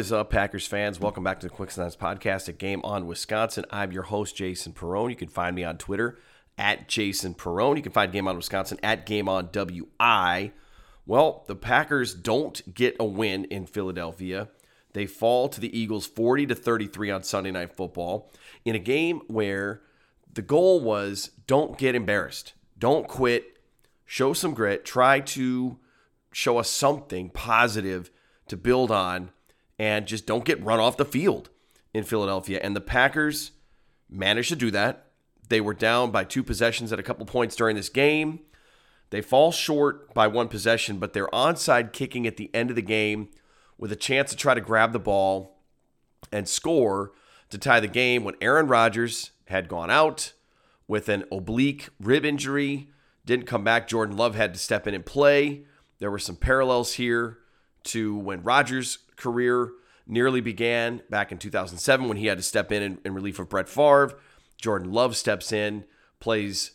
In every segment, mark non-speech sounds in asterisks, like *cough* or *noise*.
is up, Packers fans? Welcome back to the Quick Slants Podcast at Game on Wisconsin. I'm your host, Jason Perrone. You can find me on Twitter at Jason Perrone. You can find Game on Wisconsin at Game on WI. Well, the Packers don't get a win in Philadelphia. They fall to the Eagles 40 to 33 on Sunday Night Football in a game where the goal was don't get embarrassed. Don't quit. Show some grit. Try to show us something positive to build on and just don't get run off the field in Philadelphia. And the Packers managed to do that. They were down by two possessions at a couple points during this game. They fall short by one possession, but they're onside kicking at the end of the game with a chance to try to grab the ball and score to tie the game when Aaron Rodgers had gone out with an oblique rib injury, didn't come back. Jordan Love had to step in and play. There were some parallels here to when Rodgers' career nearly began back in 2007 when he had to step in, in in, relief of Brett Favre. Jordan Love steps in, plays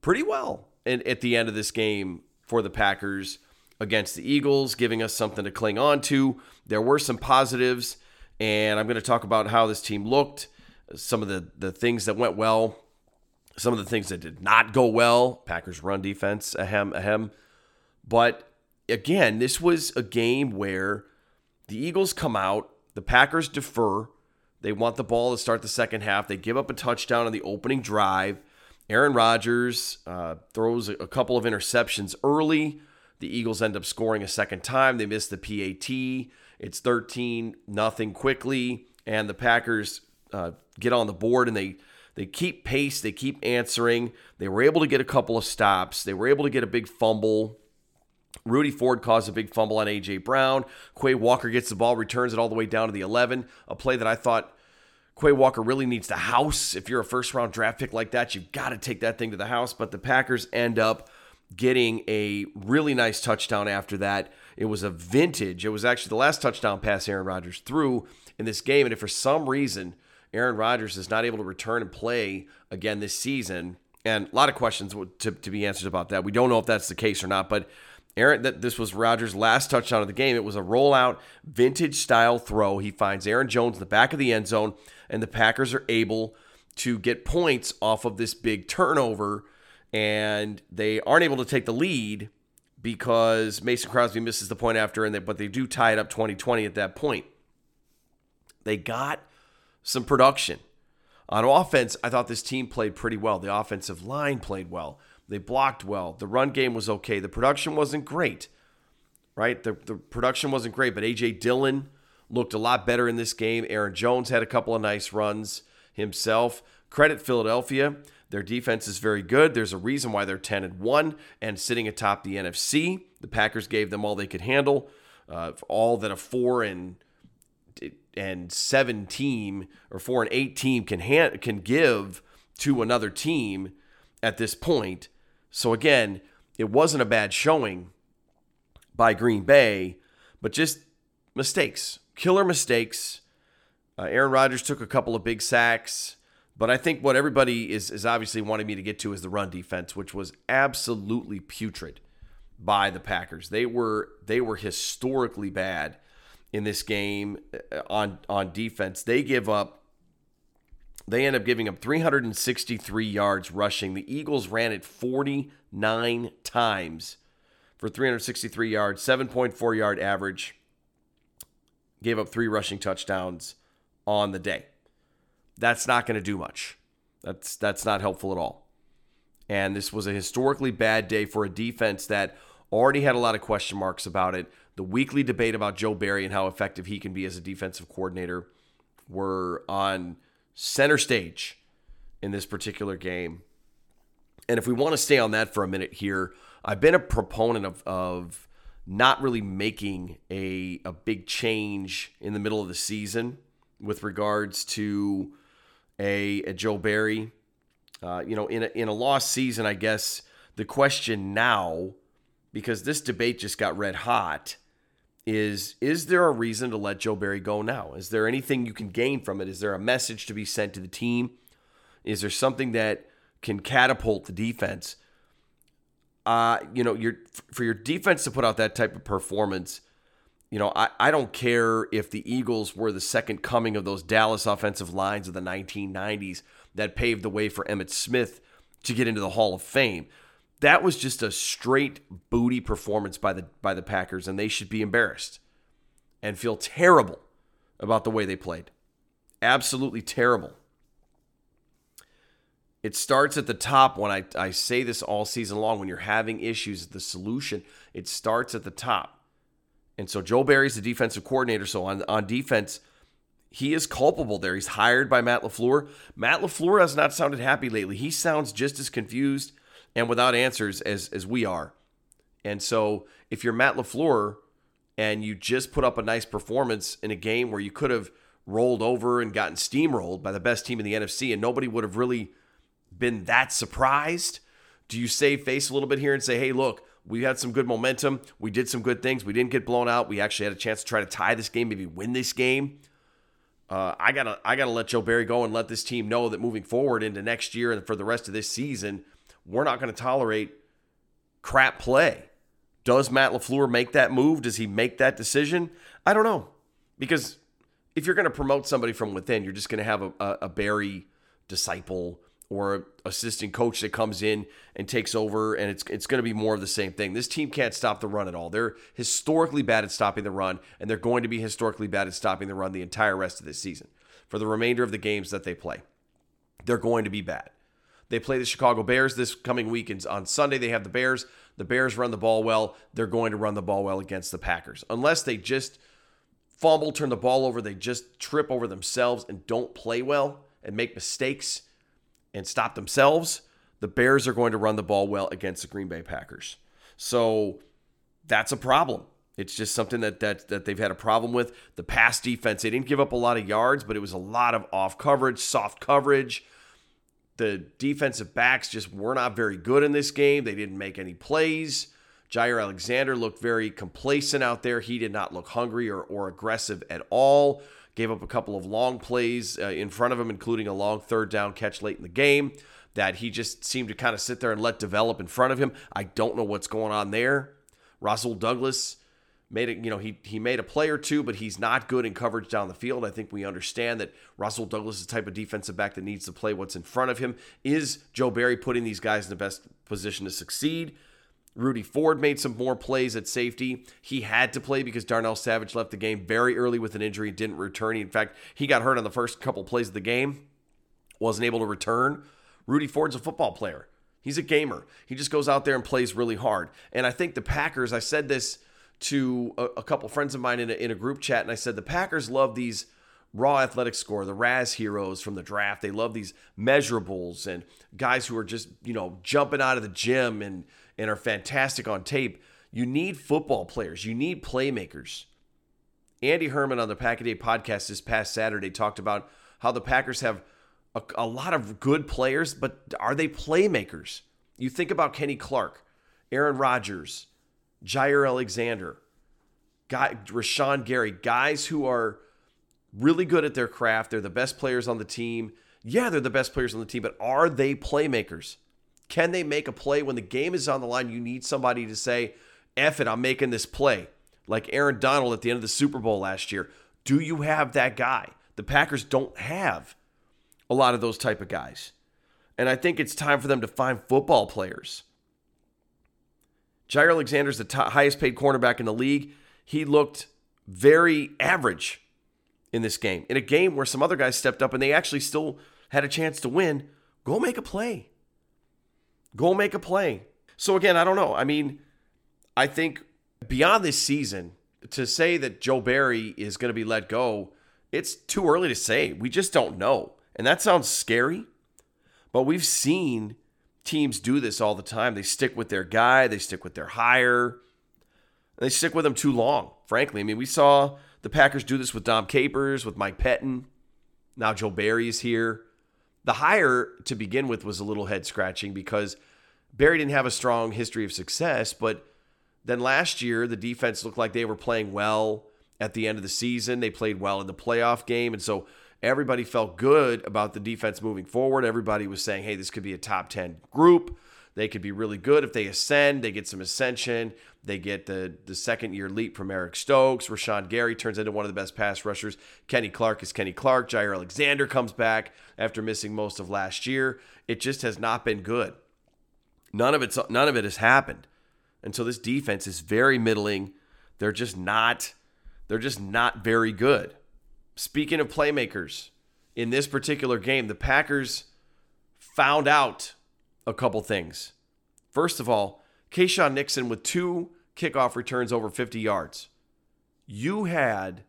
pretty well and at the end of this game for the Packers against the Eagles, giving us something to cling on to. There were some positives, and I'm going to talk about how this team looked, some of the, the things that went well, some of the things that did not go well. Packers run defense, ahem, ahem. But again, this was a game where the Eagles come out, the Packers defer. They want the ball to start the second half. They give up a touchdown on the opening drive. Aaron Rodgers uh, throws a couple of interceptions early. The Eagles end up scoring a second time. They miss the PAT. It's 13 nothing quickly, and the Packers uh, get on the board and they they keep pace. They keep answering. They were able to get a couple of stops. They were able to get a big fumble. Rudy Ford caused a big fumble on A.J. Brown. Quay Walker gets the ball, returns it all the way down to the 11. A play that I thought Quay Walker really needs the house. If you're a first round draft pick like that, you've got to take that thing to the house. But the Packers end up getting a really nice touchdown after that. It was a vintage. It was actually the last touchdown pass Aaron Rodgers threw in this game. And if for some reason Aaron Rodgers is not able to return and play again this season, and a lot of questions to, to be answered about that. We don't know if that's the case or not, but Aaron, that this was Rodgers' last touchdown of the game. It was a rollout, vintage style throw. He finds Aaron Jones in the back of the end zone, and the Packers are able to get points off of this big turnover and they aren't able to take the lead because Mason Crosby misses the point after, and they, but they do tie it up 2020 at that point. They got some production. On offense, I thought this team played pretty well. The offensive line played well. They blocked well. The run game was okay. The production wasn't great, right? The, the production wasn't great, but A.J. Dillon looked a lot better in this game. Aaron Jones had a couple of nice runs himself. Credit Philadelphia. Their defense is very good. There's a reason why they're 10 and 1 and sitting atop the NFC. The Packers gave them all they could handle. Uh, all that a 4 and and 7 team or 4 and 8 team can can give to another team at this point. So again, it wasn't a bad showing by Green Bay, but just mistakes, killer mistakes. Uh, Aaron Rodgers took a couple of big sacks. But I think what everybody is is obviously wanting me to get to is the run defense, which was absolutely putrid by the Packers. They were they were historically bad in this game uh, on on defense. They give up they end up giving up 363 yards rushing. The Eagles ran it 49 times for 363 yards, 7.4 yard average. Gave up three rushing touchdowns on the day that's not going to do much. That's that's not helpful at all. And this was a historically bad day for a defense that already had a lot of question marks about it. The weekly debate about Joe Barry and how effective he can be as a defensive coordinator were on center stage in this particular game. And if we want to stay on that for a minute here, I've been a proponent of, of not really making a, a big change in the middle of the season with regards to a, a Joe Barry. Uh, you know, in a, in a lost season, I guess the question now, because this debate just got red hot, is is there a reason to let Joe Barry go now? Is there anything you can gain from it? Is there a message to be sent to the team? Is there something that can catapult the defense? Uh, you know, your for your defense to put out that type of performance, you know, I, I don't care if the Eagles were the second coming of those Dallas offensive lines of the 1990s that paved the way for Emmitt Smith to get into the Hall of Fame. That was just a straight booty performance by the by the Packers, and they should be embarrassed and feel terrible about the way they played. Absolutely terrible. It starts at the top when I, I say this all season long. When you're having issues, the solution, it starts at the top. And so Joe Barry's the defensive coordinator. So on, on defense, he is culpable there. He's hired by Matt LaFleur. Matt LaFleur has not sounded happy lately. He sounds just as confused and without answers as, as we are. And so if you're Matt LaFleur and you just put up a nice performance in a game where you could have rolled over and gotten steamrolled by the best team in the NFC and nobody would have really been that surprised? Do you save face a little bit here and say, hey, look, we had some good momentum. We did some good things. We didn't get blown out. We actually had a chance to try to tie this game, maybe win this game. Uh, I gotta, I gotta let Joe Barry go and let this team know that moving forward into next year and for the rest of this season, we're not going to tolerate crap play. Does Matt LaFleur make that move? Does he make that decision? I don't know. Because if you're going to promote somebody from within, you're just going to have a, a, a Barry disciple or assistant coach that comes in and takes over, and it's it's going to be more of the same thing. This team can't stop the run at all. They're historically bad at stopping the run, and they're going to be historically bad at stopping the run the entire rest of this season. For the remainder of the games that they play, they're going to be bad. They play the Chicago Bears this coming week, and on Sunday they have the Bears. The Bears run the ball well. They're going to run the ball well against the Packers, unless they just fumble, turn the ball over, they just trip over themselves and don't play well and make mistakes and stop themselves, the Bears are going to run the ball well against the Green Bay Packers. So that's a problem. It's just something that that that they've had a problem with. The pass defense, they didn't give up a lot of yards, but it was a lot of off coverage, soft coverage. The defensive backs just were not very good in this game. They didn't make any plays. Jaire Alexander looked very complacent out there. He did not look hungry or, or aggressive at all gave up a couple of long plays uh, in front of him, including a long third down catch late in the game that he just seemed to kind of sit there and let develop in front of him. I don't know what's going on there. Rasul Douglas made it, you know, he he made a play or two, but he's not good in coverage down the field. I think we understand that Rasul Douglas is the type of defensive back that needs to play what's in front of him. Is Joe Barry putting these guys in the best position to succeed? Rudy Ford made some more plays at safety. He had to play because Darnell Savage left the game very early with an injury, and didn't return. In fact, he got hurt on the first couple plays of the game, wasn't able to return. Rudy Ford's a football player. He's a gamer. He just goes out there and plays really hard. And I think the Packers, I said this to a, a couple friends of mine in a, in a group chat, and I said the Packers love these raw athletic score, the RAS heroes from the draft. They love these measurables and guys who are just, you know, jumping out of the gym and and are fantastic on tape. You need football players. You need playmakers. Andy Herman on the Pack a Day podcast this past Saturday talked about how the Packers have a, a, lot of good players, but are they playmakers? You think about Kenny Clark, Aaron Rodgers, Jaire Alexander, guy, Rashan Gary, guys who are really good at their craft. They're the best players on the team. Yeah, they're the best players on the team, but are they playmakers? Can they make a play when the game is on the line? You need somebody to say, F it, I'm making this play. Like Aaron Donald at the end of the Super Bowl last year. Do you have that guy? The Packers don't have a lot of those type of guys. And I think it's time for them to find football players. Jaire Alexander's the top, highest paid cornerback in the league. He looked very average in this game. In a game where some other guys stepped up and they actually still had a chance to win, go make a play. Go make a play. So again, I don't know. I mean, I think beyond this season, to say that Joe Barry is going to be let go, it's too early to say. We just don't know. And that sounds scary, but we've seen teams do this all the time. They stick with their guy, they stick with their hire, they stick with them too long, frankly. I mean, we saw the Packers do this with Dom Capers, with Mike Pettine. Now Joe Barry is here. The hire to begin with was a little head scratching because Barry didn't have a strong history of success, but then last year the defense looked like they were playing well at the end of the season. They played well in the playoff game, and so Everybody felt good about the defense moving forward. Everybody was saying, hey, this could be a top 10 group. They could be really good if they ascend. They get some ascension. They get the, the second year leap from Eric Stokes. Rashan Gary turns into one of the best pass rushers. Kenny Clark is Kenny Clark. Jaire Alexander comes back after missing most of last year. It just has not been good. None of it's none of it has happened. And so this defense is very middling. They're just not they're just not very good. Speaking of playmakers, in this particular game, the Packers found out a couple things. First of all, Keisean Nixon with two kickoff returns over 50 yards. You had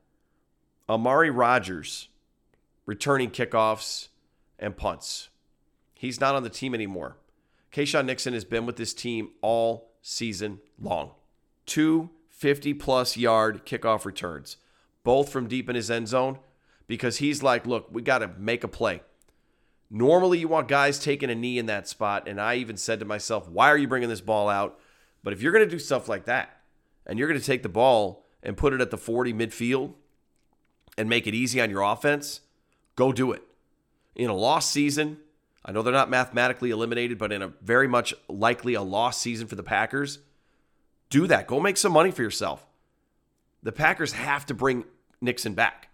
Amari Rodgers returning kickoffs and punts. He's not on the team anymore. Keisean Nixon has been with this team all season long. Two 50 plus yard kickoff returns, both from deep in his end zone, because he's like, look, we got to make a play. Normally, you want guys taking a knee in that spot. And I even said to myself, why are you bringing this ball out? But if you're going to do stuff like that and you're going to take the ball and put it at the 40 midfield and make it easy on your offense, go do it. In a lost season, I know they're not mathematically eliminated, but in a very much likely a lost season for the Packers, do that. Go make some money for yourself. The Packers have to bring Nixon back.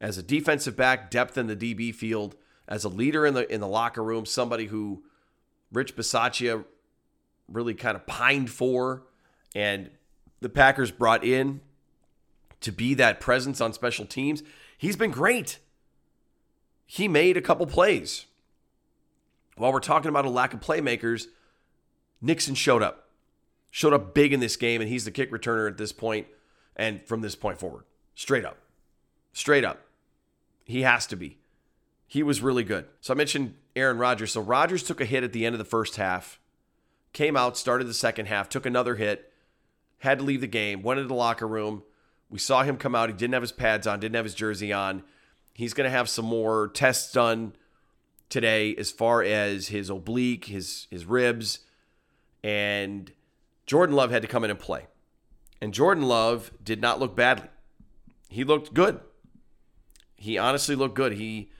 As a defensive back, depth in the DB field, as a leader in the in the locker room, somebody who Rich Bisaccia really kind of pined for and the Packers brought in to be that presence on special teams. He's been great. He made a couple plays. While we're talking about a lack of playmakers, Nixon showed up. Showed up big in this game, and he's the kick returner at this point and from this point forward. Straight up. Straight up. He has to be. He was really good. So I mentioned Aaron Rodgers. So Rodgers took a hit at the end of the first half, came out, started the second half, took another hit, had to leave the game, went into the locker room. We saw him come out. He didn't have his pads on, didn't have his jersey on. He's going to have some more tests done today as far as his oblique, his his ribs, and Jordan Love had to come in and play. And Jordan Love did not look badly. He looked good. He honestly looked good. He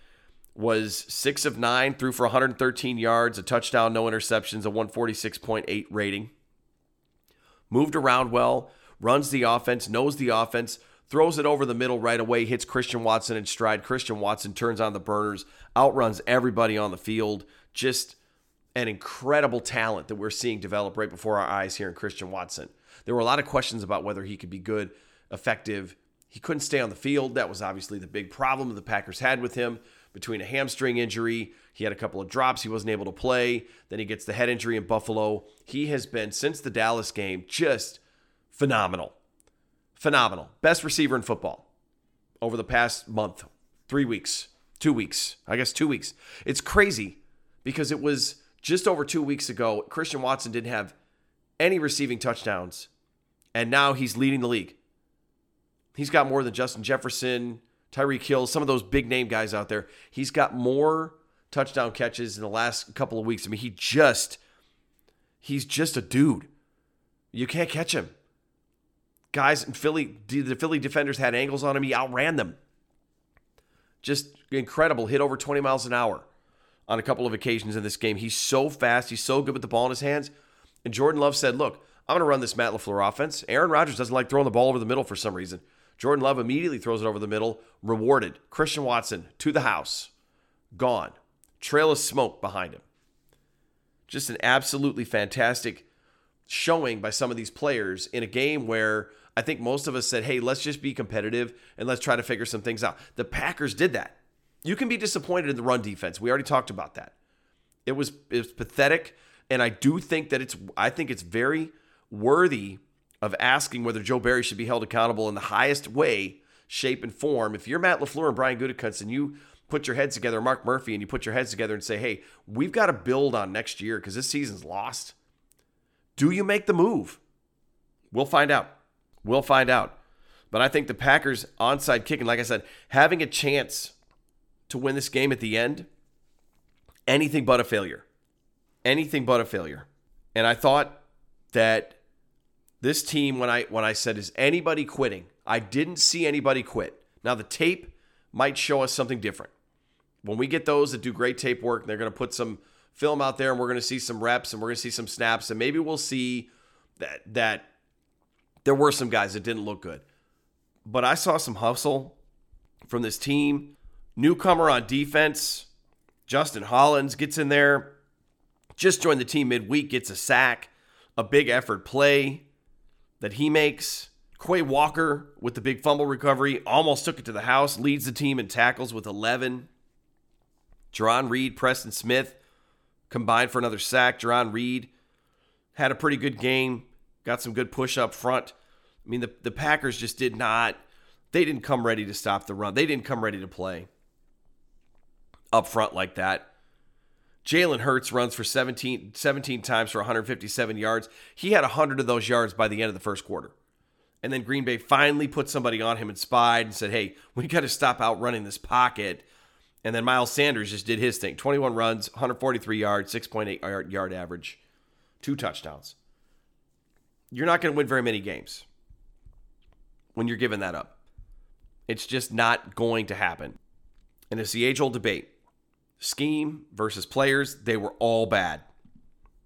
was six of nine, threw for 113 yards, a touchdown, no interceptions, a 146.8 rating. Moved around well, runs the offense, knows the offense, throws it over the middle right away, hits Christian Watson in stride. Christian Watson turns on the burners, outruns everybody on the field. Just an incredible talent that we're seeing develop right before our eyes here in Christian Watson. There were a lot of questions about whether he could be good, effective. He couldn't stay on the field. That was obviously the big problem the Packers had with him between a hamstring injury. He had a couple of drops. He wasn't able to play. Then he gets the head injury in Buffalo. He has been, since the Dallas game, just phenomenal phenomenal. Best receiver in football over the past month, three weeks, two weeks, I guess two weeks. It's crazy because it was just over two weeks ago. Christian Watson didn't have any receiving touchdowns, and now he's leading the league. He's got more than Justin Jefferson, Tyreek Hill, some of those big name guys out there. He's got more touchdown catches in the last couple of weeks. I mean, he just, he's just a dude. You can't catch him guys in Philly, the Philly defenders had angles on him. He outran them. Just incredible. Hit over 20 miles an hour on a couple of occasions in this game. He's so fast. He's so good with the ball in his hands. And Jordan Love said, Look, I'm going to run this Matt LaFleur offense. Aaron Rodgers doesn't like throwing the ball over the middle for some reason. Jordan Love immediately throws it over the middle, rewarded. Christian Watson to the house, gone. Trail of smoke behind him. Just an absolutely fantastic showing by some of these players in a game where I think most of us said, hey, let's just be competitive and let's try to figure some things out. The Packers did that. You can be disappointed in the run defense. We already talked about that. It was it was pathetic, and I do think that it's I think it's very worthy of asking whether Joe Barry should be held accountable in the highest way, shape, and form. If you're Matt LaFleur and Brian Gutekunst and you put your heads together, Mark Murphy, and you put your heads together and say, hey, we've got to build on next year because this season's lost. Do you make the move? We'll find out. We'll find out. But I think the Packers onside kicking, like I said, having a chance to win this game at the end, anything but a failure. Anything but a failure. And I thought that this team, when I when I said, is anybody quitting? I didn't see anybody quit. Now the tape might show us something different. When we get those that do great tape work, they're going to put some film out there and we're going to see some reps and we're going to see some snaps and maybe we'll see that that there were some guys that didn't look good. But I saw some hustle from this team. Newcomer on defense, Justin Hollins gets in there, just joined the team midweek, gets a sack, a big effort play that he makes. Quay Walker with the big fumble recovery almost took it to the house, leads the team in tackles with 11. Jarran Reed, Preston Smith combined for another sack. Jarran Reed had a pretty good game, got some good push up front. I mean, the, the Packers just did not, they didn't come ready to stop the run. They didn't come ready to play up front like that. Jalen Hurts runs for 17, 17 times for 157 yards. He had 100 of those yards by the end of the first quarter. And then Green Bay finally put somebody on him and spied and said, hey, we got to stop outrunning this pocket. And then Miles Sanders just did his thing 21 runs, 143 yards, 6.8 yard, yard average, two touchdowns. You're not going to win very many games when you're giving that up. It's just not going to happen. And it's the age old debate scheme versus players, they were all bad.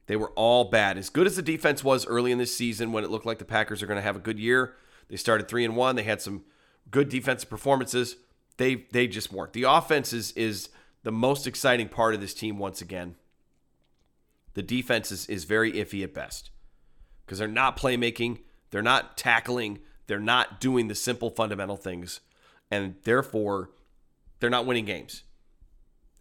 They were all bad. As good as the defense was early in this season when it looked like the Packers are going to have a good year, they started 3 and 1, they had some good defensive performances. They they just weren't. The offense is is the most exciting part of this team once again. The defense is, is very iffy at best because they're not playmaking, they're not tackling, they're not doing the simple fundamental things, and therefore they're not winning games.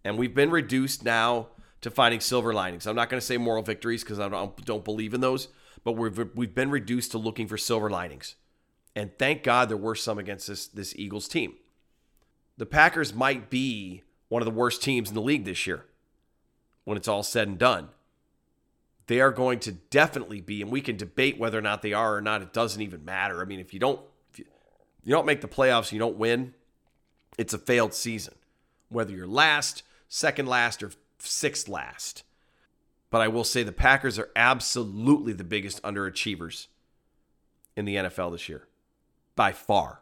And we've been reduced now to finding silver linings. I'm not going to say moral victories because I don't, don't believe in those, but we've, we've been reduced to looking for silver linings. And thank God there were some against this, this Eagles team. The Packers might be one of the worst teams in the league this year when it's all said and done. They are going to definitely be, and we can debate whether or not they are or not. It doesn't even matter. I mean, if you don't, if you, you don't make the playoffs, you don't win. It's a failed season. Whether you're last, second last, or sixth last. But I will say the Packers are absolutely the biggest underachievers in the NFL this year, by far.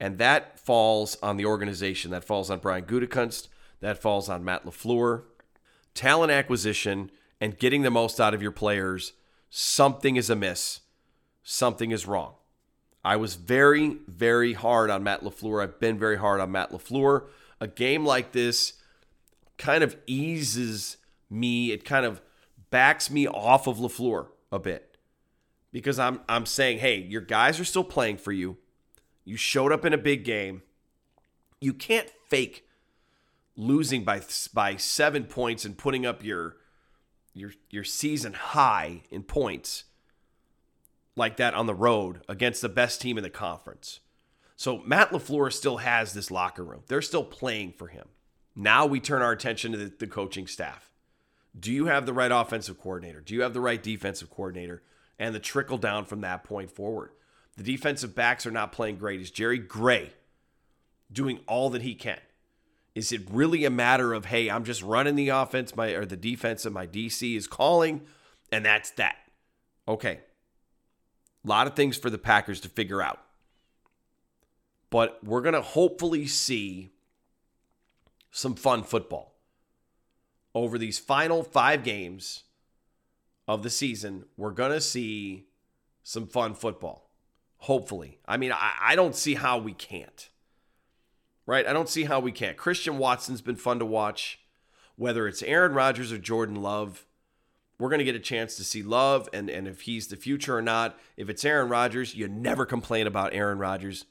And that falls on the organization. That falls on Brian Gutekunst. That falls on Matt LaFleur. Talent acquisition and getting the most out of your players, something is amiss. Something is wrong. I was very, very hard on Matt LaFleur. I've been very hard on Matt LaFleur. A game like this kind of eases me. It kind of backs me off of LaFleur a bit. Because I'm I'm saying, hey, your guys are still playing for you. You showed up in a big game. You can't fake losing by by 7 points and putting up your your your season high in points like that on the road against the best team in the conference. So Matt LaFleur still has this locker room. They're still playing for him. Now we turn our attention to the, the coaching staff. Do you have the right offensive coordinator? Do you have the right defensive coordinator? And the trickle down from that point forward. The defensive backs are not playing great. Is Jerry Gray doing all that he can? Is it really a matter of, hey, I'm just running the offense, my or the defense and my DC is calling, and that's that? Okay. A lot of things for the Packers to figure out. But we're to hopefully see some fun football. Over these final five games of the season, we're going to see some fun football. Hopefully. I mean, I, I don't see how we can't. Right? I don't see how we can't. Christian Watson's been fun to watch. Whether it's Aaron Rodgers or Jordan Love, we're going to get a chance to see Love and, and if he's the future or not. If it's Aaron Rodgers, you never complain about Aaron Rodgers.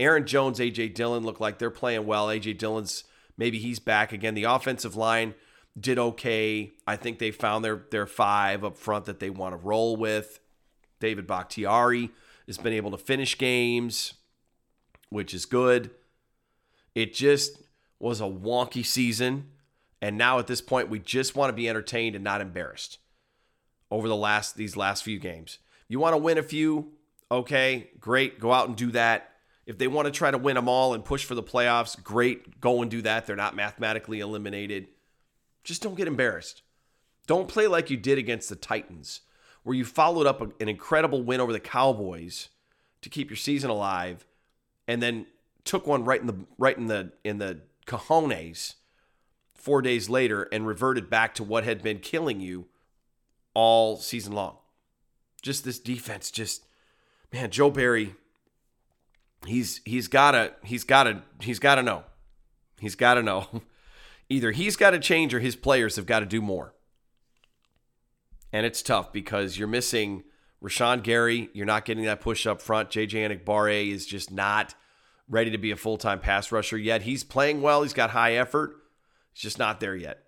Aaron Jones, AJ Dillon look like they're playing well. AJ Dillon's Maybe he's back again. The offensive line did okay. I think they found their their five up front that they want to roll with. David Bakhtiari has been able to finish games, which is good. It just was a wonky season. And now at this point, we just want to be entertained and not embarrassed over the last these last few games. You want to win a few, okay, great. Go out and do that. If they want to try to win them all and push for the playoffs, great. Go and do that. They're not mathematically eliminated. Just don't get embarrassed. Don't play like you did against the Titans, where you followed up an incredible win over the Cowboys to keep your season alive and then took one right in the right in the in the cojones four days later and reverted back to what had been killing you all season long. Just this defense, just man, Joe Barry. He's he's gotta he's gotta he's gotta know. He's gotta know. *laughs* Either he's got to change or his players have got to do more. And it's tough because you're missing Rashan Gary. You're not getting that push up front. JJ Enagbare is just not ready to be a full time pass rusher yet. He's playing well. He's got high effort. He's just not there yet.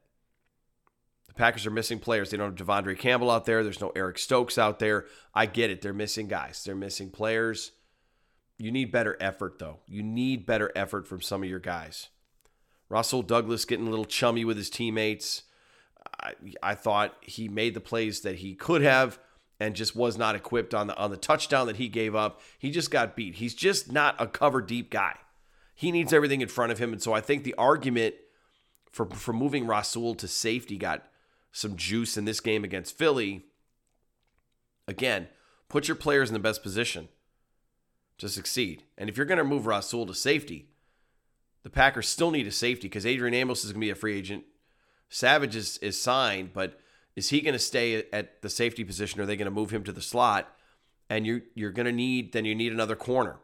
The Packers are missing players. They don't have De'Vondre Campbell out there. There's no Eric Stokes out there. I get it. They're missing guys. They're missing players. You need better effort, though. You need better effort from some of your guys. Rasul Douglas getting a little chummy with his teammates. I, I thought he made the plays that he could have and just was not equipped on the on the touchdown that he gave up. He just got beat. He's just not a cover deep guy. He needs everything in front of him. And so I think the argument for for moving Rasul to safety got some juice in this game against Philly. Again, put your players in the best position to succeed. And if you're going to move Rasul to safety, the Packers still need a safety because Adrian Amos is going to be a free agent. Savage is, is signed, but is he going to stay at the safety position or are they going to move him to the slot? And you you're going to need then you need another corner.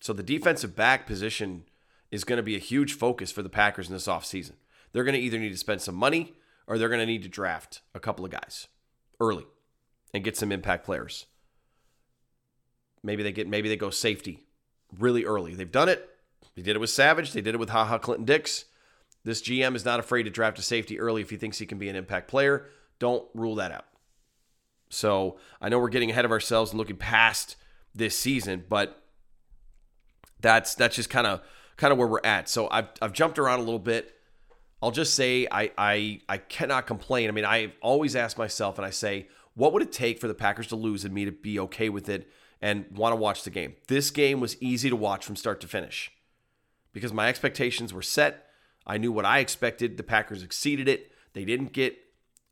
So the defensive back position is going to be a huge focus for the Packers in this offseason. They're going to either need to spend some money or they're going to need to draft a couple of guys early and get some impact players. Maybe they get maybe they go safety really early. They've done it. They did it with Savage. They did it with Ha Ha Clinton-Dix. This GM is not afraid to draft a safety early if he thinks he can be an impact player. Don't rule that out. So I know we're getting ahead of ourselves and looking past this season, but that's that's just kind of kind of where we're at. So I've I've jumped around a little bit. I'll just say I I I cannot complain. I mean, I've always asked myself, and I say, what would it take for the Packers to lose and me to be okay with it and want to watch the game? This game was easy to watch from start to finish because my expectations were set. I knew what I expected. The Packers exceeded it. They didn't get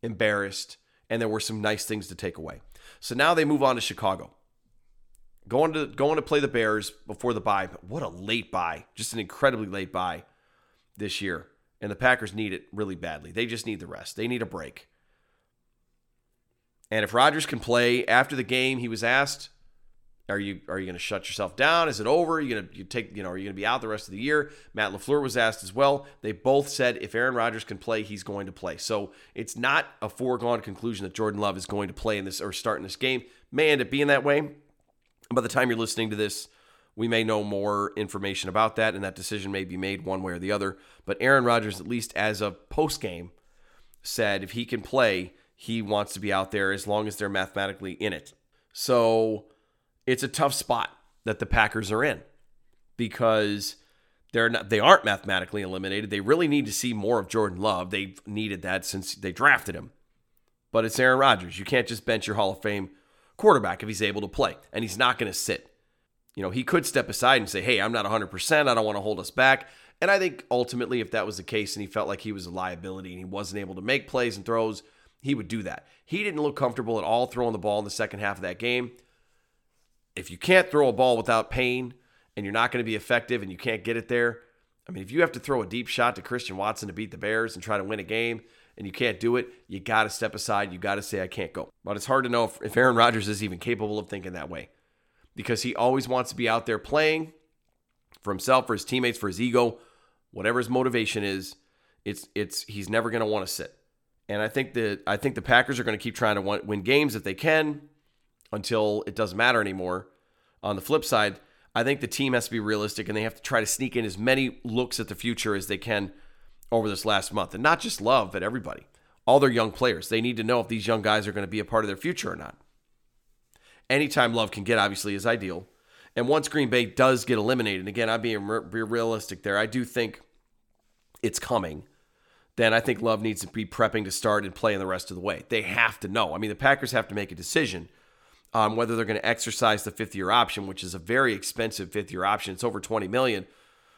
embarrassed, and there were some nice things to take away. So now they move on to Chicago. Going to going to play the Bears before the bye. What a late bye. Just an incredibly late bye this year. And the Packers need it really badly. They just need the rest. They need a break. And if Rodgers can play after the game, he was asked, are you are you going to shut yourself down? Is it over? Are you going to you take you know are you going to be out the rest of the year? Matt LaFleur was asked as well. They both said if Aaron Rodgers can play, he's going to play. So it's not a foregone conclusion that Jordan Love is going to play in this or start in this game. May end up being that way. By the time you're listening to this, we may know more information about that, and that decision may be made one way or the other. But Aaron Rodgers, at least as of post game, said if he can play, he wants to be out there as long as they're mathematically in it. So it's a tough spot that the Packers are in because they're not they aren't mathematically eliminated. They really need to see more of Jordan Love. They've needed that since they drafted him. But it's Aaron Rodgers. You can't just bench your Hall of Fame quarterback if he's able to play, and he's not going to sit. You know, he could step aside and say, "Hey, I'm not 100%. I don't want to hold us back." And I think ultimately if that was the case and he felt like he was a liability and he wasn't able to make plays and throws, he would do that. He didn't look comfortable at all throwing the ball in the second half of that game if you can't throw a ball without pain and you're not going to be effective and you can't get it there, I mean, if you have to throw a deep shot to Christian Watson to beat the Bears and try to win a game and you can't do it, you got to step aside. You got to say, I can't go. But it's hard to know if, if Aaron Rodgers is even capable of thinking that way because he always wants to be out there playing for himself, for his teammates, for his ego, whatever his motivation is. It's it's he's never going to want to sit. And I think that I think the Packers are going to keep trying to win games if they can until it doesn't matter anymore. On the flip side, I think the team has to be realistic and they have to try to sneak in as many looks at the future as they can over this last month. And not just Love, but everybody. All their young players. They need to know if these young guys are going to be a part of their future or not. Anytime Love can get, obviously, is ideal. And once Green Bay does get eliminated, and again, I'm being realistic there, I do think it's coming. Then I think Love needs to be prepping to start and play in the rest of the way. They have to know. I mean, the Packers have to make a decision on whether they're going to exercise the fifth year option, which is a very expensive fifth year option. It's over 20 million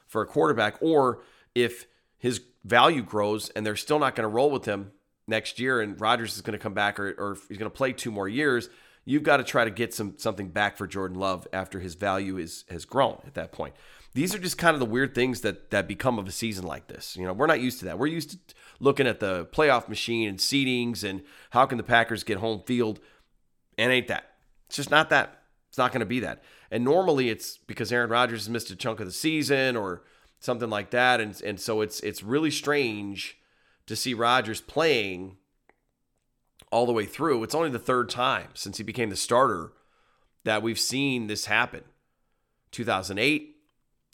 for a quarterback, or if his value grows and they're still not going to roll with him next year and Rodgers is going to come back or, or he's going to play two more years, you've got to try to get some something back for Jordan Love after his value is has grown at that point. these are just kind of the weird things that that become of a season like this. You know, we're not used to that. We're used to looking at the playoff machine and seedings and how can the Packers get home field, and ain't that. It's just not that. It's not going to be that. And normally it's because Aaron Rodgers has missed a chunk of the season or something like that, and and so it's it's really strange to see Rodgers playing all the way through. It's only the third time since he became the starter that we've seen this happen. 2008,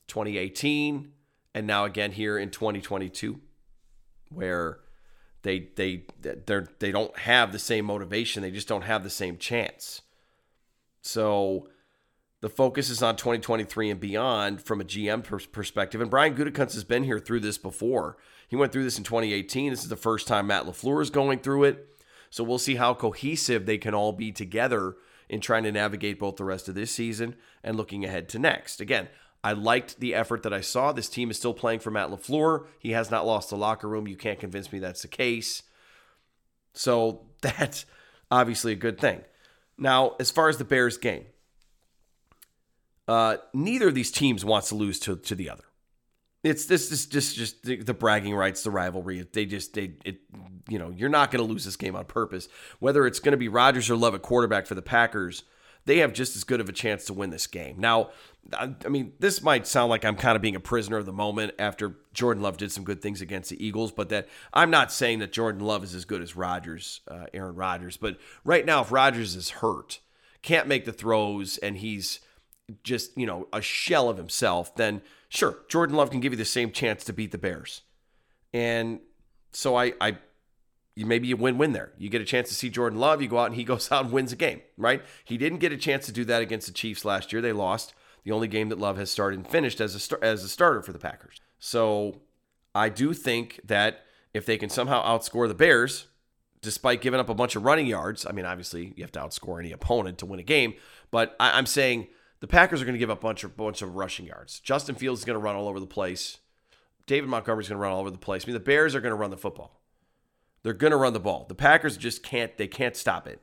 2018, and now again here in 2022, where they they they they don't have the same motivation. They just don't have the same chance. So the focus is on 2023 and beyond from a GM perspective. And Brian Gutekunst has been here through this before. He went through this in 2018. This is the first time Matt LaFleur is going through it. So we'll see how cohesive they can all be together in trying to navigate both the rest of this season and looking ahead to next. Again, I liked the effort that I saw. This team is still playing for Matt LaFleur. He has not lost the locker room. You can't convince me that's the case. So *laughs* that's obviously a good thing. Now, as far as the Bears game, uh, neither of these teams wants to lose to, to the other. It's this is just just the, the, bragging rights, the rivalry. They just they it you know you're not going to lose this game on purpose. Whether it's going to be Rodgers or Love at quarterback for the Packers, they have just as good of a chance to win this game. Now, I, mean, this might sound like I'm kind of being a prisoner of the moment after Jordan Love did some good things against the Eagles, but that I'm not saying that Jordan Love is as good as Rodgers, uh, Aaron Rodgers. But right now, if Rodgers is hurt, can't make the throws, and he's just you know a shell of himself, then sure, Jordan Love can give you the same chance to beat the Bears. And so I, I you maybe you win-win there. You get a chance to see Jordan Love, you go out and he *laughs* goes out and wins a game, right? He didn't get a chance to do that against the Chiefs last year. They lost. The only game that Love has started and finished as a as a starter for the Packers. So I do think that if they can somehow outscore the Bears, despite giving up a bunch of running yards, I mean, obviously you have to outscore any opponent to win a game, but I, I'm saying the Packers are going to give up a bunch of bunch of rushing yards. Justin Fields is going to run all over the place. David Montgomery is going to run all over the place. I mean, the Bears are going to run the football. They're going to run the ball. The Packers just can't. They can't stop it.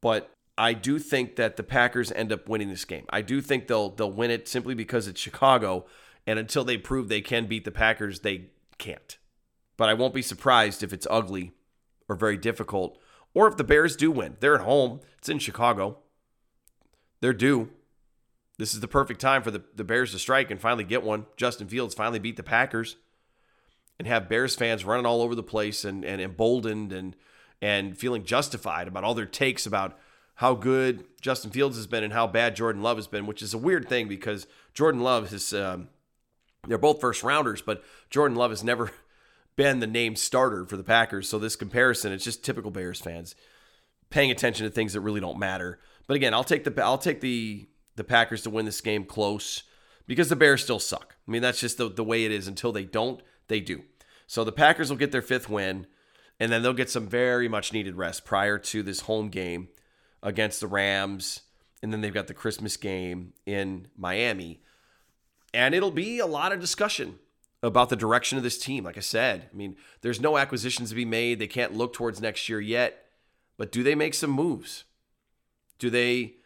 But I do think that the Packers end up winning this game. I do think they'll they'll win it simply because it's Chicago, and until they prove they can beat the Packers, they can't. But I won't be surprised if it's ugly or very difficult, or if the Bears do win. They're at home. It's in Chicago. They're due. This is the perfect time for the, the Bears to strike and finally get one. Justin Fields finally beat the Packers and have Bears fans running all over the place and, and emboldened and and feeling justified about all their takes about how good Justin Fields has been and how bad Jordan Love has been, which is a weird thing because Jordan Love is um, they're both first rounders, but Jordan Love has never *laughs* been the named starter for the Packers. So this comparison, it's just typical Bears fans paying attention to things that really don't matter. But again, I'll take the I'll take the the Packers to win this game close because the Bears still suck. I mean, that's just the, the way it is. Until they don't, they do. So the Packers will get their fifth win, and then they'll get some very much needed rest prior to this home game against the Rams. And then they've got the Christmas game in Miami. And it'll be a lot of discussion about the direction of this team. Like I said, I mean, there's no acquisitions to be made. They can't look towards next year yet. But do they make some moves? Do they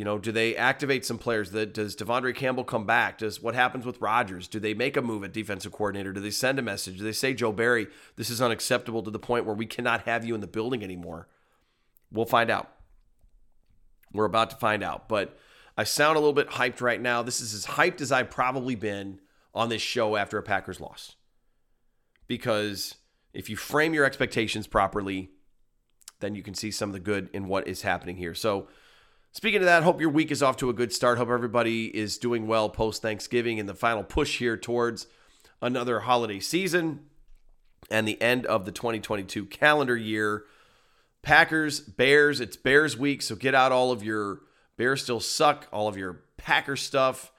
you know, do they activate some players? That Does De'Vondre Campbell come back? Does what happens with Rodgers? Do they make a move at defensive coordinator? Do they send a message? Do they say, Joe Barry, this is unacceptable to the point where we cannot have you in the building anymore? We'll find out. We're about to find out. But I sound a little bit hyped right now. This is as hyped as I've probably been on this show after a Packers loss. Because if you frame your expectations properly, then you can see some of the good in what is happening here. So, Speaking of that, hope your week is off to a good start. Hope everybody is doing well post Thanksgiving and the final push here towards another holiday season and the end of the 2022 calendar year. Packers, Bears, it's Bears week, so get out all of your Bears still suck, all of your Packer stuff.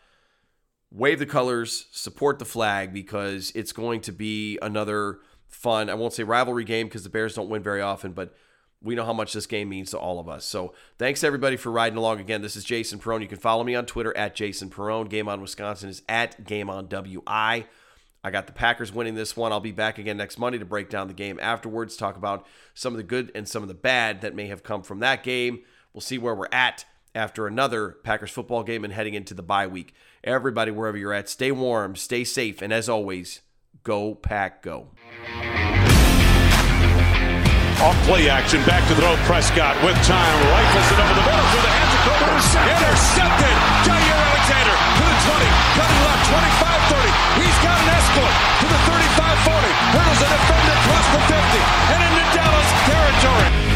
Wave the colors, support the flag because it's going to be another fun, I won't say rivalry game because the Bears don't win very often, but we know how much this game means to all of us. So thanks everybody for riding along again. This is Jason Perone. You can follow me on Twitter at Jason Perone. Game on Wisconsin is at Game on WI. I got the Packers winning this one. I'll be back again next Monday to break down the game afterwards, talk about some of the good and some of the bad that may have come from that game. We'll see where we're at after another Packers football game and heading into the bye week. Everybody, wherever you're at, stay warm, stay safe, and as always, go pack, go. Off play action, back to throw. Prescott with time, rifles it over the middle through the hands of Cooper. Intercepted. Jaire Alexander to the 20, cutting left, 25 30. He's got an escort to the 35 40. Hurdles a defender across the 50 and into Dallas territory.